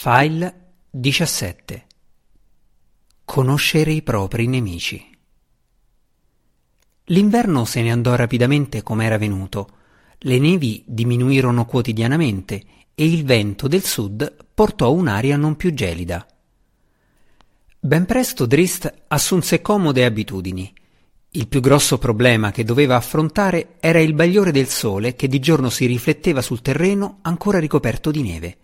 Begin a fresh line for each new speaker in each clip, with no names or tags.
File 17 Conoscere i propri nemici L'inverno se ne andò rapidamente come era venuto. Le nevi diminuirono quotidianamente e il vento del sud portò un'aria non più gelida. Ben presto Drist assunse comode abitudini. Il più grosso problema che doveva affrontare era il bagliore del sole che di giorno si rifletteva sul terreno ancora ricoperto di neve.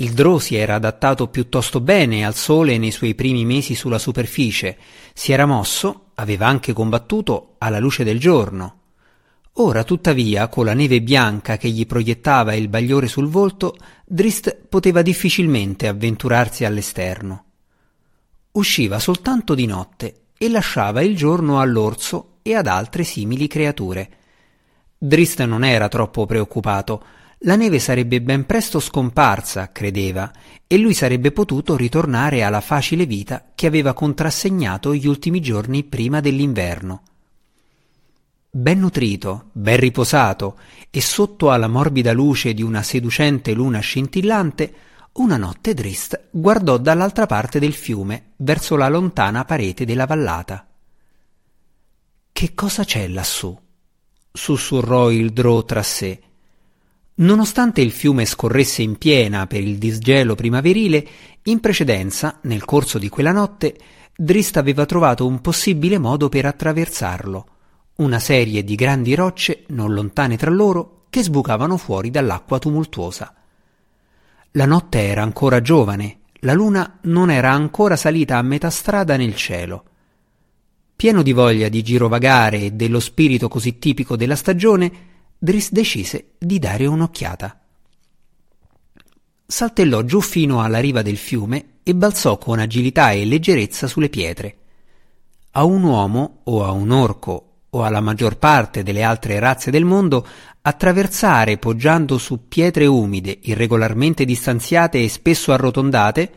Il drò si era adattato piuttosto bene al sole nei suoi primi mesi sulla superficie, si era mosso, aveva anche combattuto alla luce del giorno. Ora, tuttavia, con la neve bianca che gli proiettava il bagliore sul volto, Drist poteva difficilmente avventurarsi all'esterno. Usciva soltanto di notte e lasciava il giorno all'orso e ad altre simili creature. Drist non era troppo preoccupato, la neve sarebbe ben presto scomparsa, credeva, e lui sarebbe potuto ritornare alla facile vita che aveva contrassegnato gli ultimi giorni prima dell'inverno. Ben nutrito, ben riposato e sotto alla morbida luce di una seducente luna scintillante, una notte Drist guardò dall'altra parte del fiume, verso la lontana parete della vallata. Che cosa c'è lassù? sussurrò il drò tra sé Nonostante il fiume scorresse in piena per il disgelo primaverile, in precedenza, nel corso di quella notte, Drist aveva trovato un possibile modo per attraversarlo, una serie di grandi rocce non lontane tra loro che sbucavano fuori dall'acqua tumultuosa. La notte era ancora giovane, la luna non era ancora salita a metà strada nel cielo. Pieno di voglia di girovagare e dello spirito così tipico della stagione, Driss decise di dare un'occhiata. Saltellò giù fino alla riva del fiume e balzò con agilità e leggerezza sulle pietre. A un uomo o a un orco o alla maggior parte delle altre razze del mondo attraversare poggiando su pietre umide, irregolarmente distanziate e spesso arrotondate,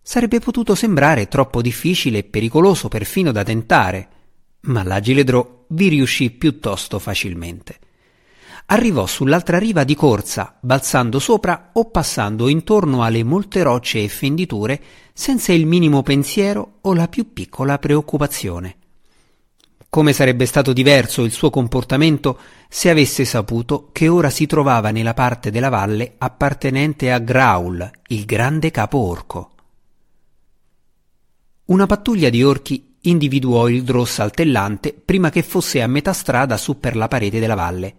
sarebbe potuto sembrare troppo difficile e pericoloso perfino da tentare, ma l'agile Drò vi riuscì piuttosto facilmente arrivò sull'altra riva di corsa, balzando sopra o passando intorno alle molte rocce e fenditure senza il minimo pensiero o la più piccola preoccupazione. Come sarebbe stato diverso il suo comportamento se avesse saputo che ora si trovava nella parte della valle appartenente a Graul, il grande capo orco. Una pattuglia di orchi individuò il drò saltellante prima che fosse a metà strada su per la parete della valle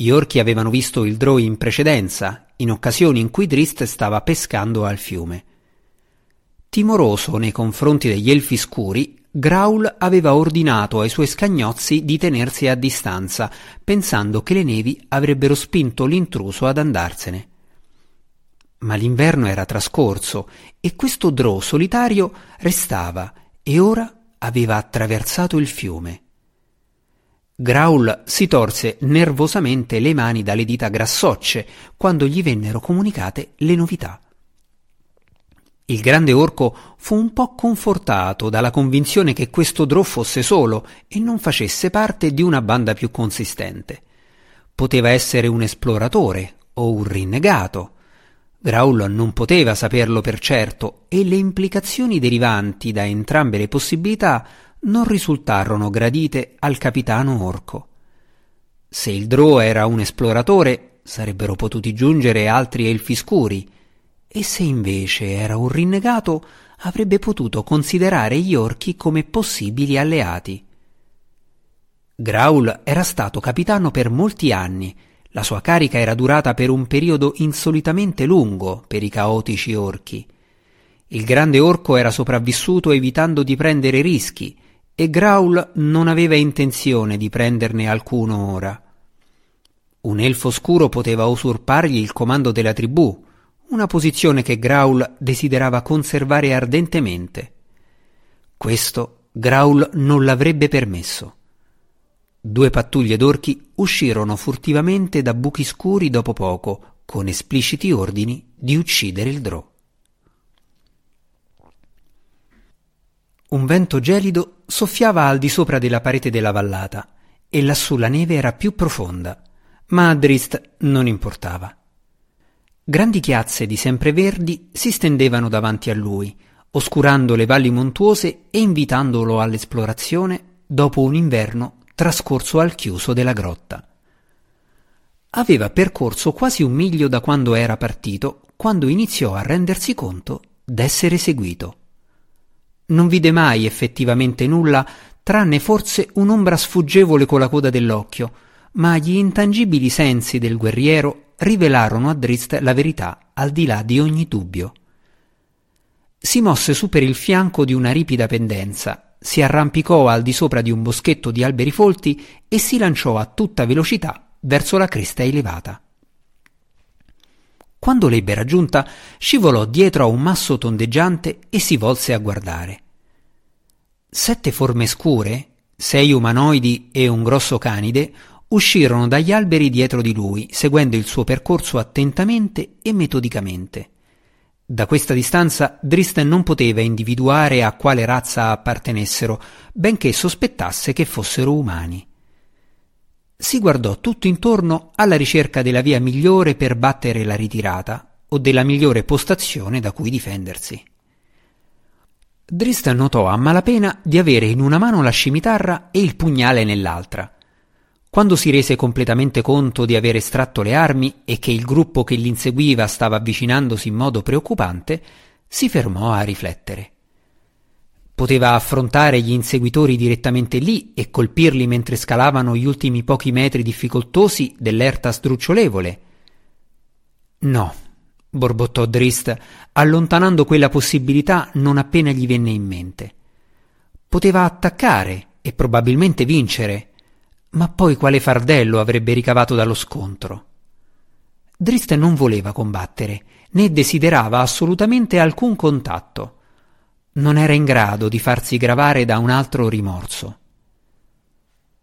gli orchi avevano visto il Drò in precedenza, in occasioni in cui Drist stava pescando al fiume. Timoroso nei confronti degli elfi scuri, Graul aveva ordinato ai suoi scagnozzi di tenersi a distanza, pensando che le nevi avrebbero spinto l'intruso ad andarsene. Ma l'inverno era trascorso e questo Drò solitario restava e ora aveva attraversato il fiume. Graul si torse nervosamente le mani dalle dita grassocce quando gli vennero comunicate le novità. Il grande orco fu un po' confortato dalla convinzione che questo drò fosse solo e non facesse parte di una banda più consistente. Poteva essere un esploratore o un rinnegato. Graul non poteva saperlo per certo e le implicazioni derivanti da entrambe le possibilità non risultarono gradite al capitano Orco. Se il Drò era un esploratore, sarebbero potuti giungere altri elfi scuri, e se invece era un rinnegato, avrebbe potuto considerare gli orchi come possibili alleati. Graul era stato capitano per molti anni, la sua carica era durata per un periodo insolitamente lungo per i caotici orchi. Il grande orco era sopravvissuto evitando di prendere rischi, e Graul non aveva intenzione di prenderne alcuno ora. Un elfo scuro poteva usurpargli il comando della tribù, una posizione che Graul desiderava conservare ardentemente. Questo Graul non l'avrebbe permesso. Due pattuglie d'orchi uscirono furtivamente da buchi scuri dopo poco, con espliciti ordini di uccidere il Drò. Un vento gelido soffiava al di sopra della parete della vallata e lassù la neve era più profonda, ma a Drist non importava. grandi chiazze di sempreverdi si stendevano davanti a lui, oscurando le valli montuose e invitandolo all'esplorazione dopo un inverno trascorso al chiuso della grotta. Aveva percorso quasi un miglio da quando era partito, quando iniziò a rendersi conto d'essere seguito. Non vide mai effettivamente nulla, tranne forse un'ombra sfuggevole con la coda dell'occhio, ma gli intangibili sensi del guerriero rivelarono a Drist la verità al di là di ogni dubbio. Si mosse su per il fianco di una ripida pendenza, si arrampicò al di sopra di un boschetto di alberi folti e si lanciò a tutta velocità verso la cresta elevata. Quando l'ebbe raggiunta, scivolò dietro a un masso tondeggiante e si volse a guardare. Sette forme scure, sei umanoidi e un grosso canide, uscirono dagli alberi dietro di lui, seguendo il suo percorso attentamente e metodicamente. Da questa distanza Drist non poteva individuare a quale razza appartenessero, benché sospettasse che fossero umani. Si guardò tutto intorno alla ricerca della via migliore per battere la ritirata o della migliore postazione da cui difendersi. Drist notò a malapena di avere in una mano la scimitarra e il pugnale nell'altra. Quando si rese completamente conto di aver estratto le armi e che il gruppo che l'inseguiva stava avvicinandosi in modo preoccupante, si fermò a riflettere. Poteva affrontare gli inseguitori direttamente lì e colpirli mentre scalavano gli ultimi pochi metri difficoltosi dell'erta sdrucciolevole. No, borbottò Drist, allontanando quella possibilità non appena gli venne in mente. Poteva attaccare e probabilmente vincere, ma poi quale fardello avrebbe ricavato dallo scontro? Drist non voleva combattere, né desiderava assolutamente alcun contatto. Non era in grado di farsi gravare da un altro rimorso.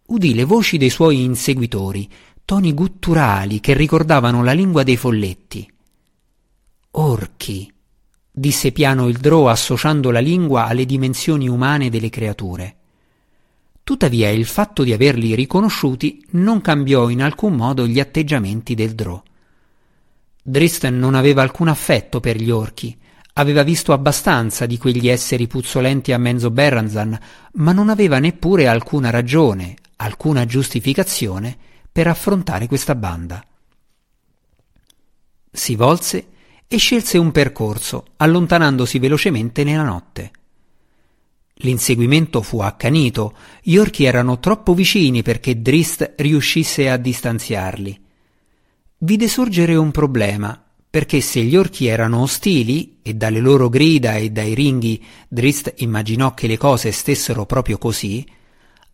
Udì le voci dei suoi inseguitori, toni gutturali che ricordavano la lingua dei folletti. Orchi, disse piano il Drò associando la lingua alle dimensioni umane delle creature. Tuttavia il fatto di averli riconosciuti non cambiò in alcun modo gli atteggiamenti del Drò. Dristen non aveva alcun affetto per gli orchi, aveva visto abbastanza di quegli esseri puzzolenti a Menzo Berranzan, ma non aveva neppure alcuna ragione, alcuna giustificazione per affrontare questa banda. Si volse e scelse un percorso, allontanandosi velocemente nella notte. L'inseguimento fu accanito, gli orchi erano troppo vicini perché Drist riuscisse a distanziarli. Vide sorgere un problema, perché se gli orchi erano ostili, e dalle loro grida e dai ringhi Drist immaginò che le cose stessero proprio così,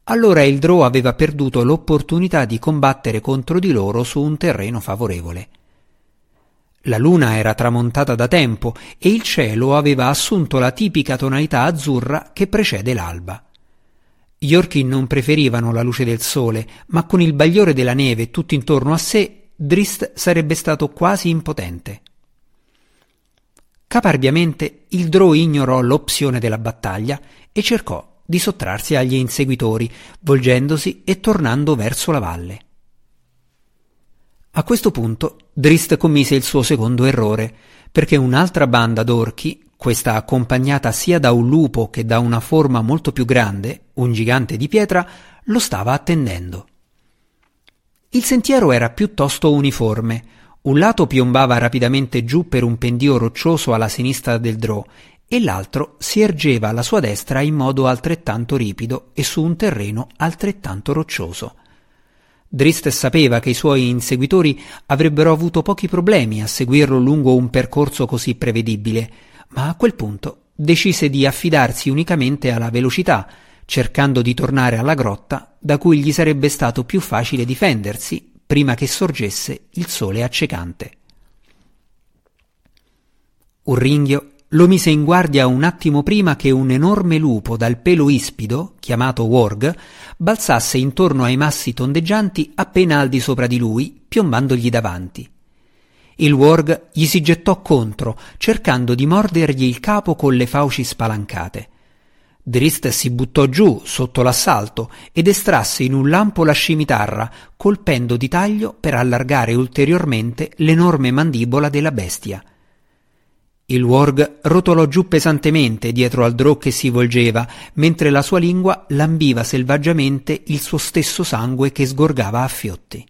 allora il Drò aveva perduto l'opportunità di combattere contro di loro su un terreno favorevole. La luna era tramontata da tempo e il cielo aveva assunto la tipica tonalità azzurra che precede l'alba. Gli orchi non preferivano la luce del sole, ma con il bagliore della neve tutto intorno a sé, Drist sarebbe stato quasi impotente. Caparbiamente il Drò ignorò l'opzione della battaglia e cercò di sottrarsi agli inseguitori, volgendosi e tornando verso la valle. A questo punto Drist commise il suo secondo errore, perché un'altra banda d'orchi, questa accompagnata sia da un lupo che da una forma molto più grande, un gigante di pietra, lo stava attendendo. Il sentiero era piuttosto uniforme. Un lato piombava rapidamente giù per un pendio roccioso alla sinistra del Drò e l'altro si ergeva alla sua destra in modo altrettanto ripido e su un terreno altrettanto roccioso. Drist sapeva che i suoi inseguitori avrebbero avuto pochi problemi a seguirlo lungo un percorso così prevedibile, ma a quel punto decise di affidarsi unicamente alla velocità, cercando di tornare alla grotta da cui gli sarebbe stato più facile difendersi prima che sorgesse il sole accecante. Un ringhio lo mise in guardia un attimo prima che un enorme lupo dal pelo ispido, chiamato Worg, balzasse intorno ai massi tondeggianti appena al di sopra di lui, piombandogli davanti. Il Worg gli si gettò contro, cercando di mordergli il capo con le fauci spalancate. Drist si buttò giù sotto l'assalto ed estrasse in un lampo la scimitarra, colpendo di taglio per allargare ulteriormente l'enorme mandibola della bestia. Il warg rotolò giù pesantemente dietro al drò che si volgeva, mentre la sua lingua lambiva selvaggiamente il suo stesso sangue che sgorgava a fiotti.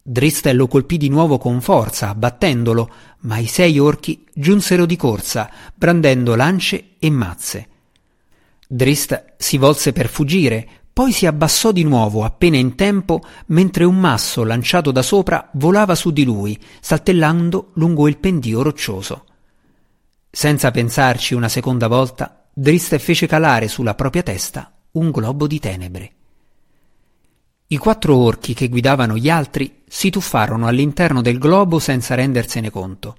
Drist lo colpì di nuovo con forza, abbattendolo, ma i sei orchi giunsero di corsa, brandendo lance e mazze. Drist si volse per fuggire, poi si abbassò di nuovo appena in tempo mentre un masso lanciato da sopra volava su di lui, saltellando lungo il pendio roccioso. Senza pensarci una seconda volta, Drist fece calare sulla propria testa un globo di tenebre. I quattro orchi che guidavano gli altri si tuffarono all'interno del globo senza rendersene conto.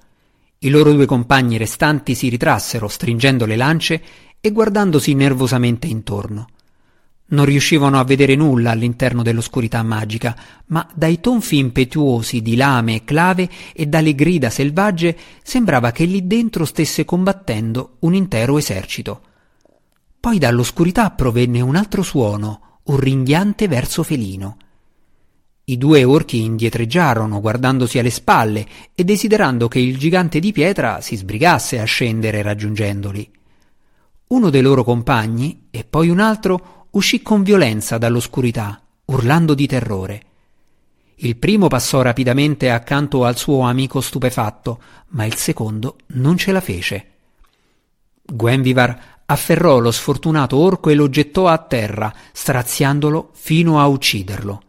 I loro due compagni restanti si ritrassero, stringendo le lance e guardandosi nervosamente intorno. Non riuscivano a vedere nulla all'interno dell'oscurità magica, ma dai tonfi impetuosi di lame e clave e dalle grida selvagge sembrava che lì dentro stesse combattendo un intero esercito. Poi dall'oscurità provenne un altro suono, un ringhiante verso felino. I due orchi indietreggiarono, guardandosi alle spalle e desiderando che il gigante di pietra si sbrigasse a scendere raggiungendoli. Uno dei loro compagni, e poi un altro, uscì con violenza dall'oscurità, urlando di terrore. Il primo passò rapidamente accanto al suo amico stupefatto, ma il secondo non ce la fece. Gwenvivar afferrò lo sfortunato orco e lo gettò a terra, straziandolo fino a ucciderlo.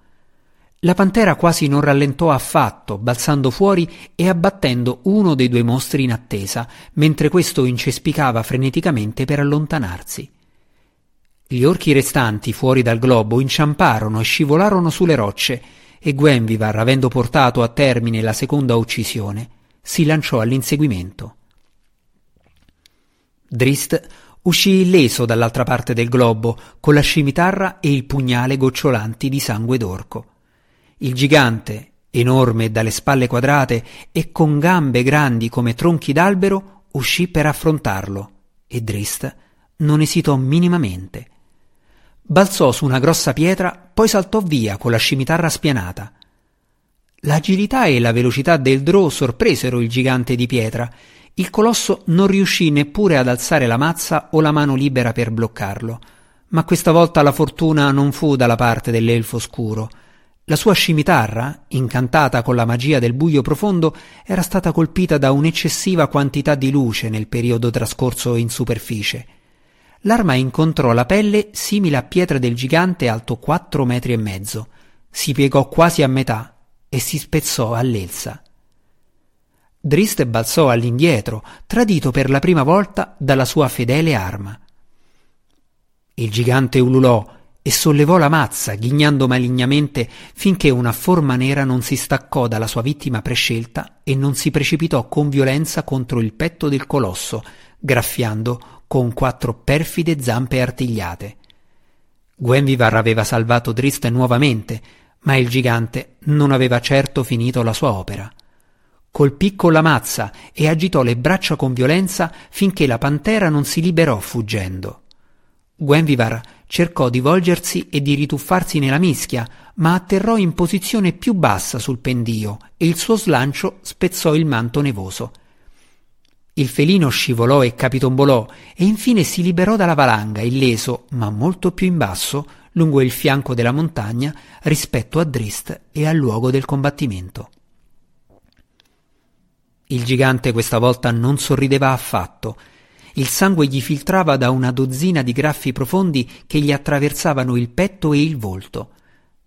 La pantera quasi non rallentò affatto, balzando fuori e abbattendo uno dei due mostri in attesa, mentre questo incespicava freneticamente per allontanarsi. Gli orchi restanti fuori dal globo inciamparono e scivolarono sulle rocce, e Gwenvivar, avendo portato a termine la seconda uccisione, si lanciò all'inseguimento. Drist uscì illeso dall'altra parte del globo, con la scimitarra e il pugnale gocciolanti di sangue d'orco. Il gigante, enorme dalle spalle quadrate e con gambe grandi come tronchi d'albero, uscì per affrontarlo e Drist non esitò minimamente. Balzò su una grossa pietra, poi saltò via con la scimitarra spianata. L'agilità e la velocità del drò sorpresero il gigante di pietra. Il colosso non riuscì neppure ad alzare la mazza o la mano libera per bloccarlo. Ma questa volta la fortuna non fu dalla parte dell'elfo scuro. La sua scimitarra, incantata con la magia del buio profondo, era stata colpita da un'eccessiva quantità di luce nel periodo trascorso in superficie. L'arma incontrò la pelle simile a pietra del gigante alto quattro metri e mezzo, si piegò quasi a metà e si spezzò all'elsa. Drist balzò all'indietro, tradito per la prima volta dalla sua fedele arma. Il gigante ululò e sollevò la mazza, ghignando malignamente finché una forma nera non si staccò dalla sua vittima prescelta e non si precipitò con violenza contro il petto del colosso, graffiando con quattro perfide zampe artigliate. Gwenvivar aveva salvato Drist nuovamente, ma il gigante non aveva certo finito la sua opera. Colpì con la mazza e agitò le braccia con violenza finché la pantera non si liberò fuggendo. Gwenvivar cercò di volgersi e di rituffarsi nella mischia, ma atterrò in posizione più bassa sul pendio e il suo slancio spezzò il manto nevoso. Il felino scivolò e capitombolò e infine si liberò dalla valanga, illeso, ma molto più in basso, lungo il fianco della montagna rispetto a Drist e al luogo del combattimento. Il gigante questa volta non sorrideva affatto, il sangue gli filtrava da una dozzina di graffi profondi che gli attraversavano il petto e il volto.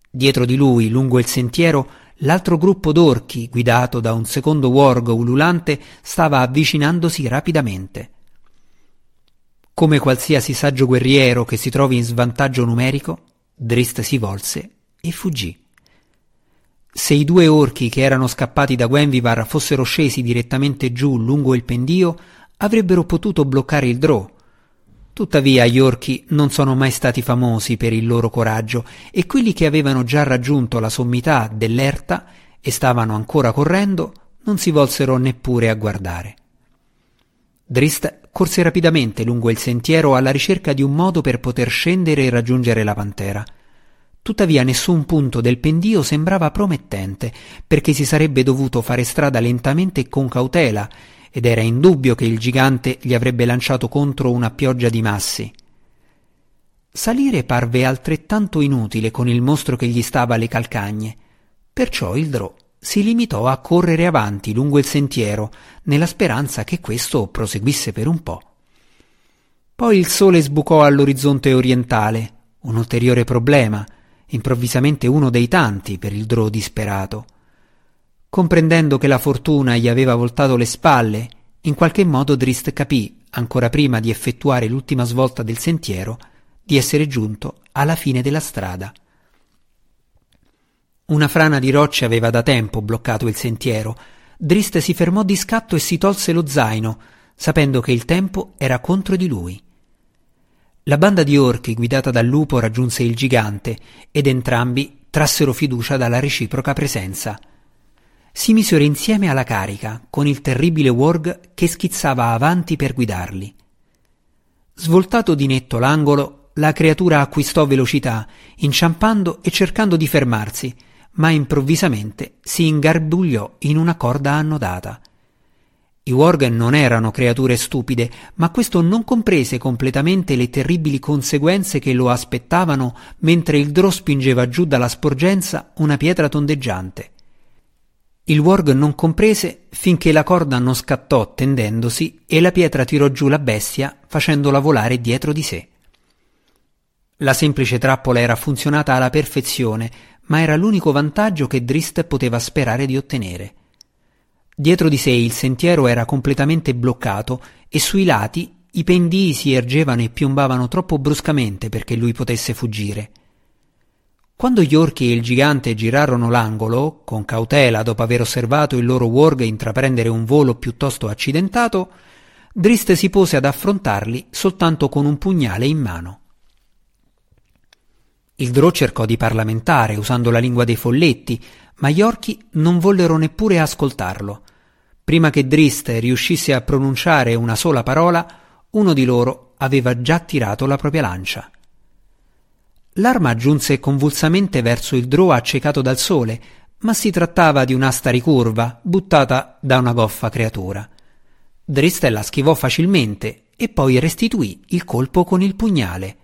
Dietro di lui, lungo il sentiero, l'altro gruppo d'orchi, guidato da un secondo warg ululante, stava avvicinandosi rapidamente. Come qualsiasi saggio guerriero che si trovi in svantaggio numerico, Drist si volse e fuggì. Se i due orchi che erano scappati da Gwenvivar fossero scesi direttamente giù lungo il pendio, avrebbero potuto bloccare il Drò. Tuttavia gli orchi non sono mai stati famosi per il loro coraggio e quelli che avevano già raggiunto la sommità dell'Erta e stavano ancora correndo non si volsero neppure a guardare. Drist corse rapidamente lungo il sentiero alla ricerca di un modo per poter scendere e raggiungere la pantera. Tuttavia nessun punto del pendio sembrava promettente, perché si sarebbe dovuto fare strada lentamente e con cautela, ed era indubbio che il gigante gli avrebbe lanciato contro una pioggia di massi. Salire parve altrettanto inutile con il mostro che gli stava alle calcagne, perciò il drò si limitò a correre avanti lungo il sentiero, nella speranza che questo proseguisse per un po'. Poi il sole sbucò all'orizzonte orientale, un ulteriore problema, improvvisamente uno dei tanti per il drò disperato. Comprendendo che la fortuna gli aveva voltato le spalle, in qualche modo Drist capì, ancora prima di effettuare l'ultima svolta del sentiero, di essere giunto alla fine della strada. Una frana di rocce aveva da tempo bloccato il sentiero. Drist si fermò di scatto e si tolse lo zaino, sapendo che il tempo era contro di lui. La banda di orchi guidata dal lupo raggiunse il gigante ed entrambi trassero fiducia dalla reciproca presenza. Si misero insieme alla carica con il terribile Worg che schizzava avanti per guidarli. Svoltato di netto l'angolo, la creatura acquistò velocità, inciampando e cercando di fermarsi, ma improvvisamente si ingarbugliò in una corda annodata. I Worgen non erano creature stupide, ma questo non comprese completamente le terribili conseguenze che lo aspettavano mentre il Drò spingeva giù dalla sporgenza una pietra tondeggiante. Il Worg non comprese finché la corda non scattò tendendosi e la pietra tirò giù la bestia facendola volare dietro di sé. La semplice trappola era funzionata alla perfezione, ma era l'unico vantaggio che Drist poteva sperare di ottenere. Dietro di sé il sentiero era completamente bloccato e sui lati i pendii si ergevano e piombavano troppo bruscamente perché lui potesse fuggire. Quando gli orchi e il gigante girarono l'angolo, con cautela dopo aver osservato il loro warg intraprendere un volo piuttosto accidentato, Drist si pose ad affrontarli soltanto con un pugnale in mano. Il Drò cercò di parlamentare usando la lingua dei folletti, ma gli orchi non vollero neppure ascoltarlo. Prima che Drist riuscisse a pronunciare una sola parola, uno di loro aveva già tirato la propria lancia. L'arma giunse convulsamente verso il Drò accecato dal sole, ma si trattava di un'asta ricurva buttata da una goffa creatura. Drist la schivò facilmente e poi restituì il colpo con il pugnale.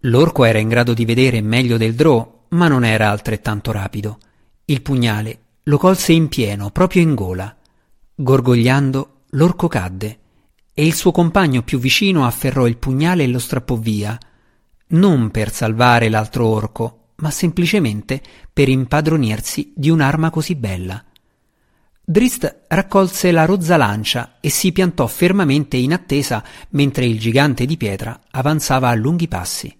L'orco era in grado di vedere meglio del drò, ma non era altrettanto rapido. Il pugnale lo colse in pieno, proprio in gola. Gorgogliando, l'orco cadde e il suo compagno più vicino afferrò il pugnale e lo strappò via, non per salvare l'altro orco, ma semplicemente per impadronirsi di un'arma così bella. Drist raccolse la rozza lancia e si piantò fermamente in attesa mentre il gigante di pietra avanzava a lunghi passi.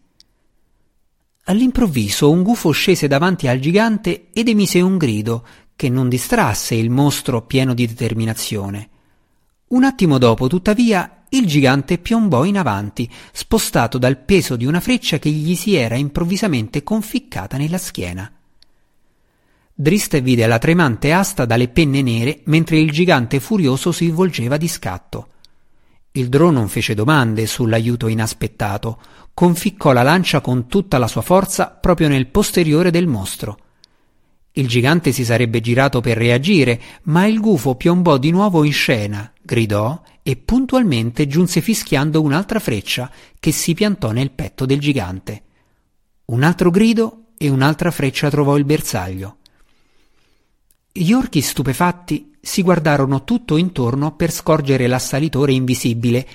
All'improvviso un gufo scese davanti al gigante ed emise un grido che non distrasse il mostro pieno di determinazione. Un attimo dopo, tuttavia, il gigante piombò in avanti, spostato dal peso di una freccia che gli si era improvvisamente conficcata nella schiena. Drist vide la tremante asta dalle penne nere mentre il gigante furioso si volgeva di scatto. Il drone non fece domande sull'aiuto inaspettato, conficcò la lancia con tutta la sua forza proprio nel posteriore del mostro. Il gigante si sarebbe girato per reagire, ma il gufo piombò di nuovo in scena, gridò e puntualmente giunse fischiando un'altra freccia che si piantò nel petto del gigante. Un altro grido e un'altra freccia trovò il bersaglio. Gli orchi stupefatti si guardarono tutto intorno per scorgere l'assalitore invisibile,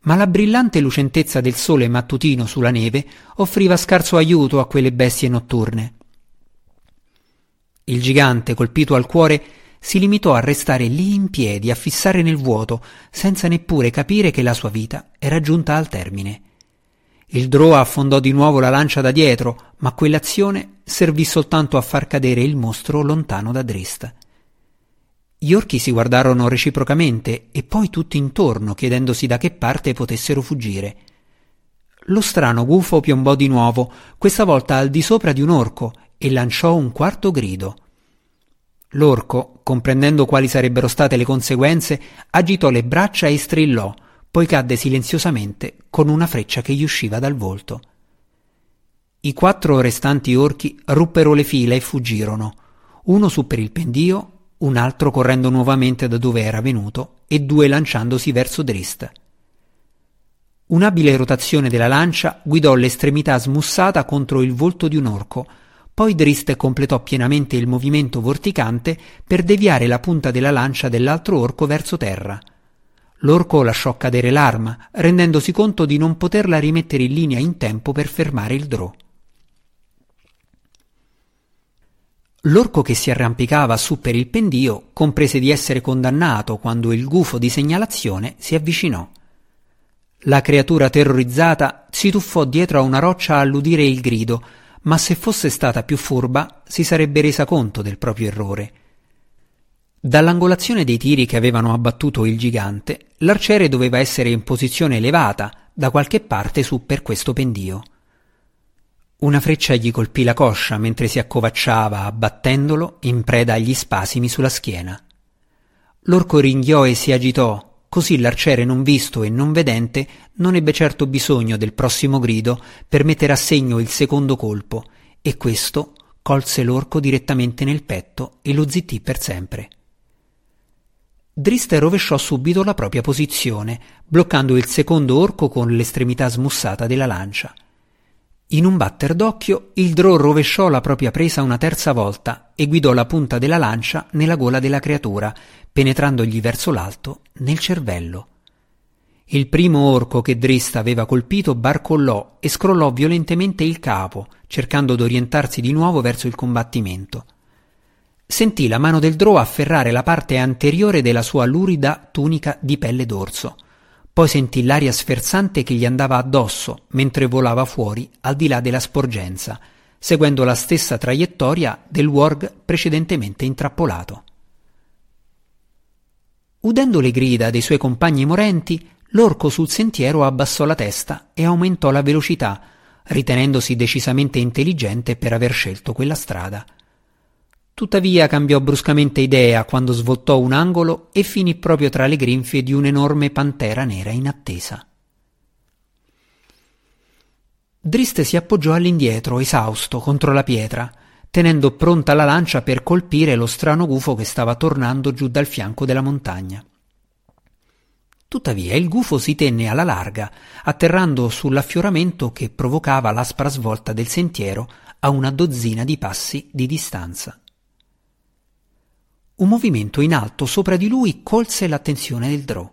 ma la brillante lucentezza del sole mattutino sulla neve offriva scarso aiuto a quelle bestie notturne. Il gigante, colpito al cuore, si limitò a restare lì in piedi, a fissare nel vuoto, senza neppure capire che la sua vita era giunta al termine. Il Droa affondò di nuovo la lancia da dietro, ma quell'azione servì soltanto a far cadere il mostro lontano da Drist. Gli orchi si guardarono reciprocamente e poi tutti intorno, chiedendosi da che parte potessero fuggire. Lo strano gufo piombò di nuovo, questa volta al di sopra di un orco, e lanciò un quarto grido. L'orco, comprendendo quali sarebbero state le conseguenze, agitò le braccia e strillò, poi cadde silenziosamente con una freccia che gli usciva dal volto. I quattro restanti orchi ruppero le fila e fuggirono, uno su per il pendio, un altro correndo nuovamente da dove era venuto e due lanciandosi verso Drist. Un'abile rotazione della lancia guidò l'estremità smussata contro il volto di un orco, poi Drist completò pienamente il movimento vorticante per deviare la punta della lancia dell'altro orco verso terra. L'orco lasciò cadere l'arma, rendendosi conto di non poterla rimettere in linea in tempo per fermare il drò. L'orco che si arrampicava su per il pendio comprese di essere condannato quando il gufo di segnalazione si avvicinò. La creatura terrorizzata si tuffò dietro a una roccia alludire il grido, ma se fosse stata più furba si sarebbe resa conto del proprio errore. Dall'angolazione dei tiri che avevano abbattuto il gigante, l'arciere doveva essere in posizione elevata, da qualche parte su per questo pendio. Una freccia gli colpì la coscia mentre si accovacciava, abbattendolo in preda agli spasimi sulla schiena. L'orco ringhiò e si agitò, così l'arciere non visto e non vedente non ebbe certo bisogno del prossimo grido per mettere a segno il secondo colpo, e questo colse l'orco direttamente nel petto e lo zittì per sempre. Drist rovesciò subito la propria posizione, bloccando il secondo orco con l'estremità smussata della lancia. In un batter d'occhio il drò rovesciò la propria presa una terza volta e guidò la punta della lancia nella gola della creatura, penetrandogli verso l'alto nel cervello. Il primo orco che Drist aveva colpito barcollò e scrollò violentemente il capo, cercando d'orientarsi di nuovo verso il combattimento. Sentì la mano del drò afferrare la parte anteriore della sua lurida tunica di pelle d'orso. Poi sentì l'aria sferzante che gli andava addosso mentre volava fuori al di là della sporgenza, seguendo la stessa traiettoria del warg precedentemente intrappolato. Udendo le grida dei suoi compagni morenti, l'orco sul sentiero abbassò la testa e aumentò la velocità, ritenendosi decisamente intelligente per aver scelto quella strada. Tuttavia cambiò bruscamente idea quando svoltò un angolo e finì proprio tra le grinfie di un'enorme pantera nera in attesa. Drist si appoggiò all'indietro, esausto, contro la pietra, tenendo pronta la lancia per colpire lo strano gufo che stava tornando giù dal fianco della montagna. Tuttavia il gufo si tenne alla larga, atterrando sull'affioramento che provocava l'aspra svolta del sentiero a una dozzina di passi di distanza. Un movimento in alto sopra di lui colse l'attenzione del drò.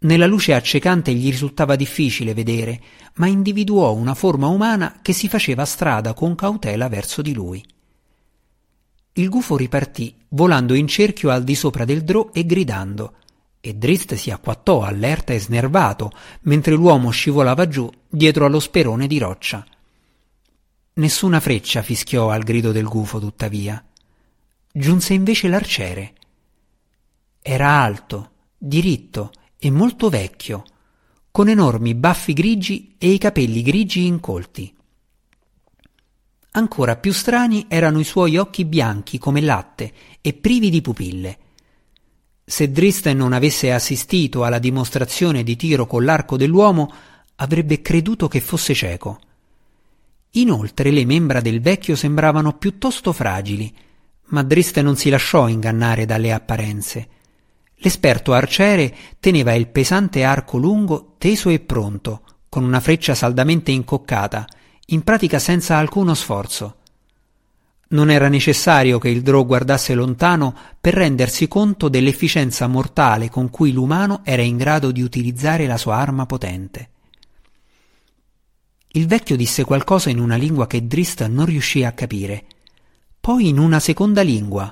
Nella luce accecante gli risultava difficile vedere, ma individuò una forma umana che si faceva strada con cautela verso di lui. Il gufo ripartì, volando in cerchio al di sopra del drò e gridando, e Drist si acquattò allerta e snervato, mentre l'uomo scivolava giù dietro allo sperone di roccia. Nessuna freccia fischiò al grido del gufo, tuttavia giunse invece l'arciere. Era alto, diritto e molto vecchio, con enormi baffi grigi e i capelli grigi incolti. Ancora più strani erano i suoi occhi bianchi come latte e privi di pupille. Se Dristen non avesse assistito alla dimostrazione di tiro con l'arco dell'uomo, avrebbe creduto che fosse cieco. Inoltre le membra del vecchio sembravano piuttosto fragili, ma Driste non si lasciò ingannare dalle apparenze. L'esperto arciere teneva il pesante arco lungo teso e pronto, con una freccia saldamente incoccata, in pratica senza alcuno sforzo. Non era necessario che il drò guardasse lontano per rendersi conto dell'efficienza mortale con cui l'umano era in grado di utilizzare la sua arma potente. Il vecchio disse qualcosa in una lingua che Drist non riuscì a capire, poi in una seconda lingua,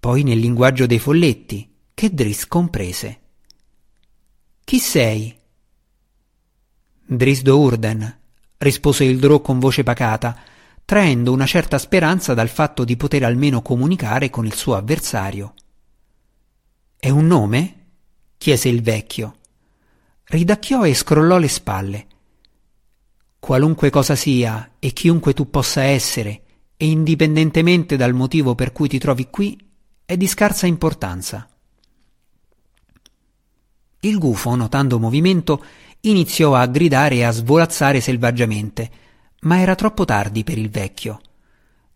poi nel linguaggio dei folletti, che Dris comprese. Chi sei? Drisdo Urden, rispose il Drò con voce pacata, traendo una certa speranza dal fatto di poter almeno comunicare con il suo avversario. È un nome? chiese il vecchio. Ridacchiò e scrollò le spalle. Qualunque cosa sia e chiunque tu possa essere, e indipendentemente dal motivo per cui ti trovi qui, è di scarsa importanza. Il gufo, notando movimento, iniziò a gridare e a svolazzare selvaggiamente, ma era troppo tardi per il vecchio.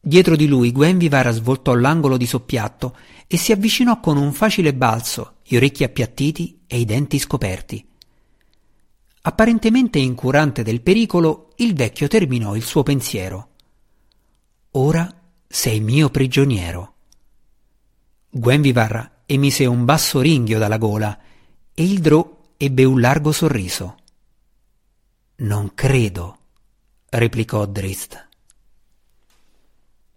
Dietro di lui Gwenvivar svoltò l'angolo di soppiatto e si avvicinò con un facile balzo, gli orecchi appiattiti e i denti scoperti. Apparentemente incurante del pericolo, il vecchio terminò il suo pensiero. Ora sei mio prigioniero. Gwenvivar emise un basso ringhio dalla gola e il drò ebbe un largo sorriso. Non credo, replicò Drist.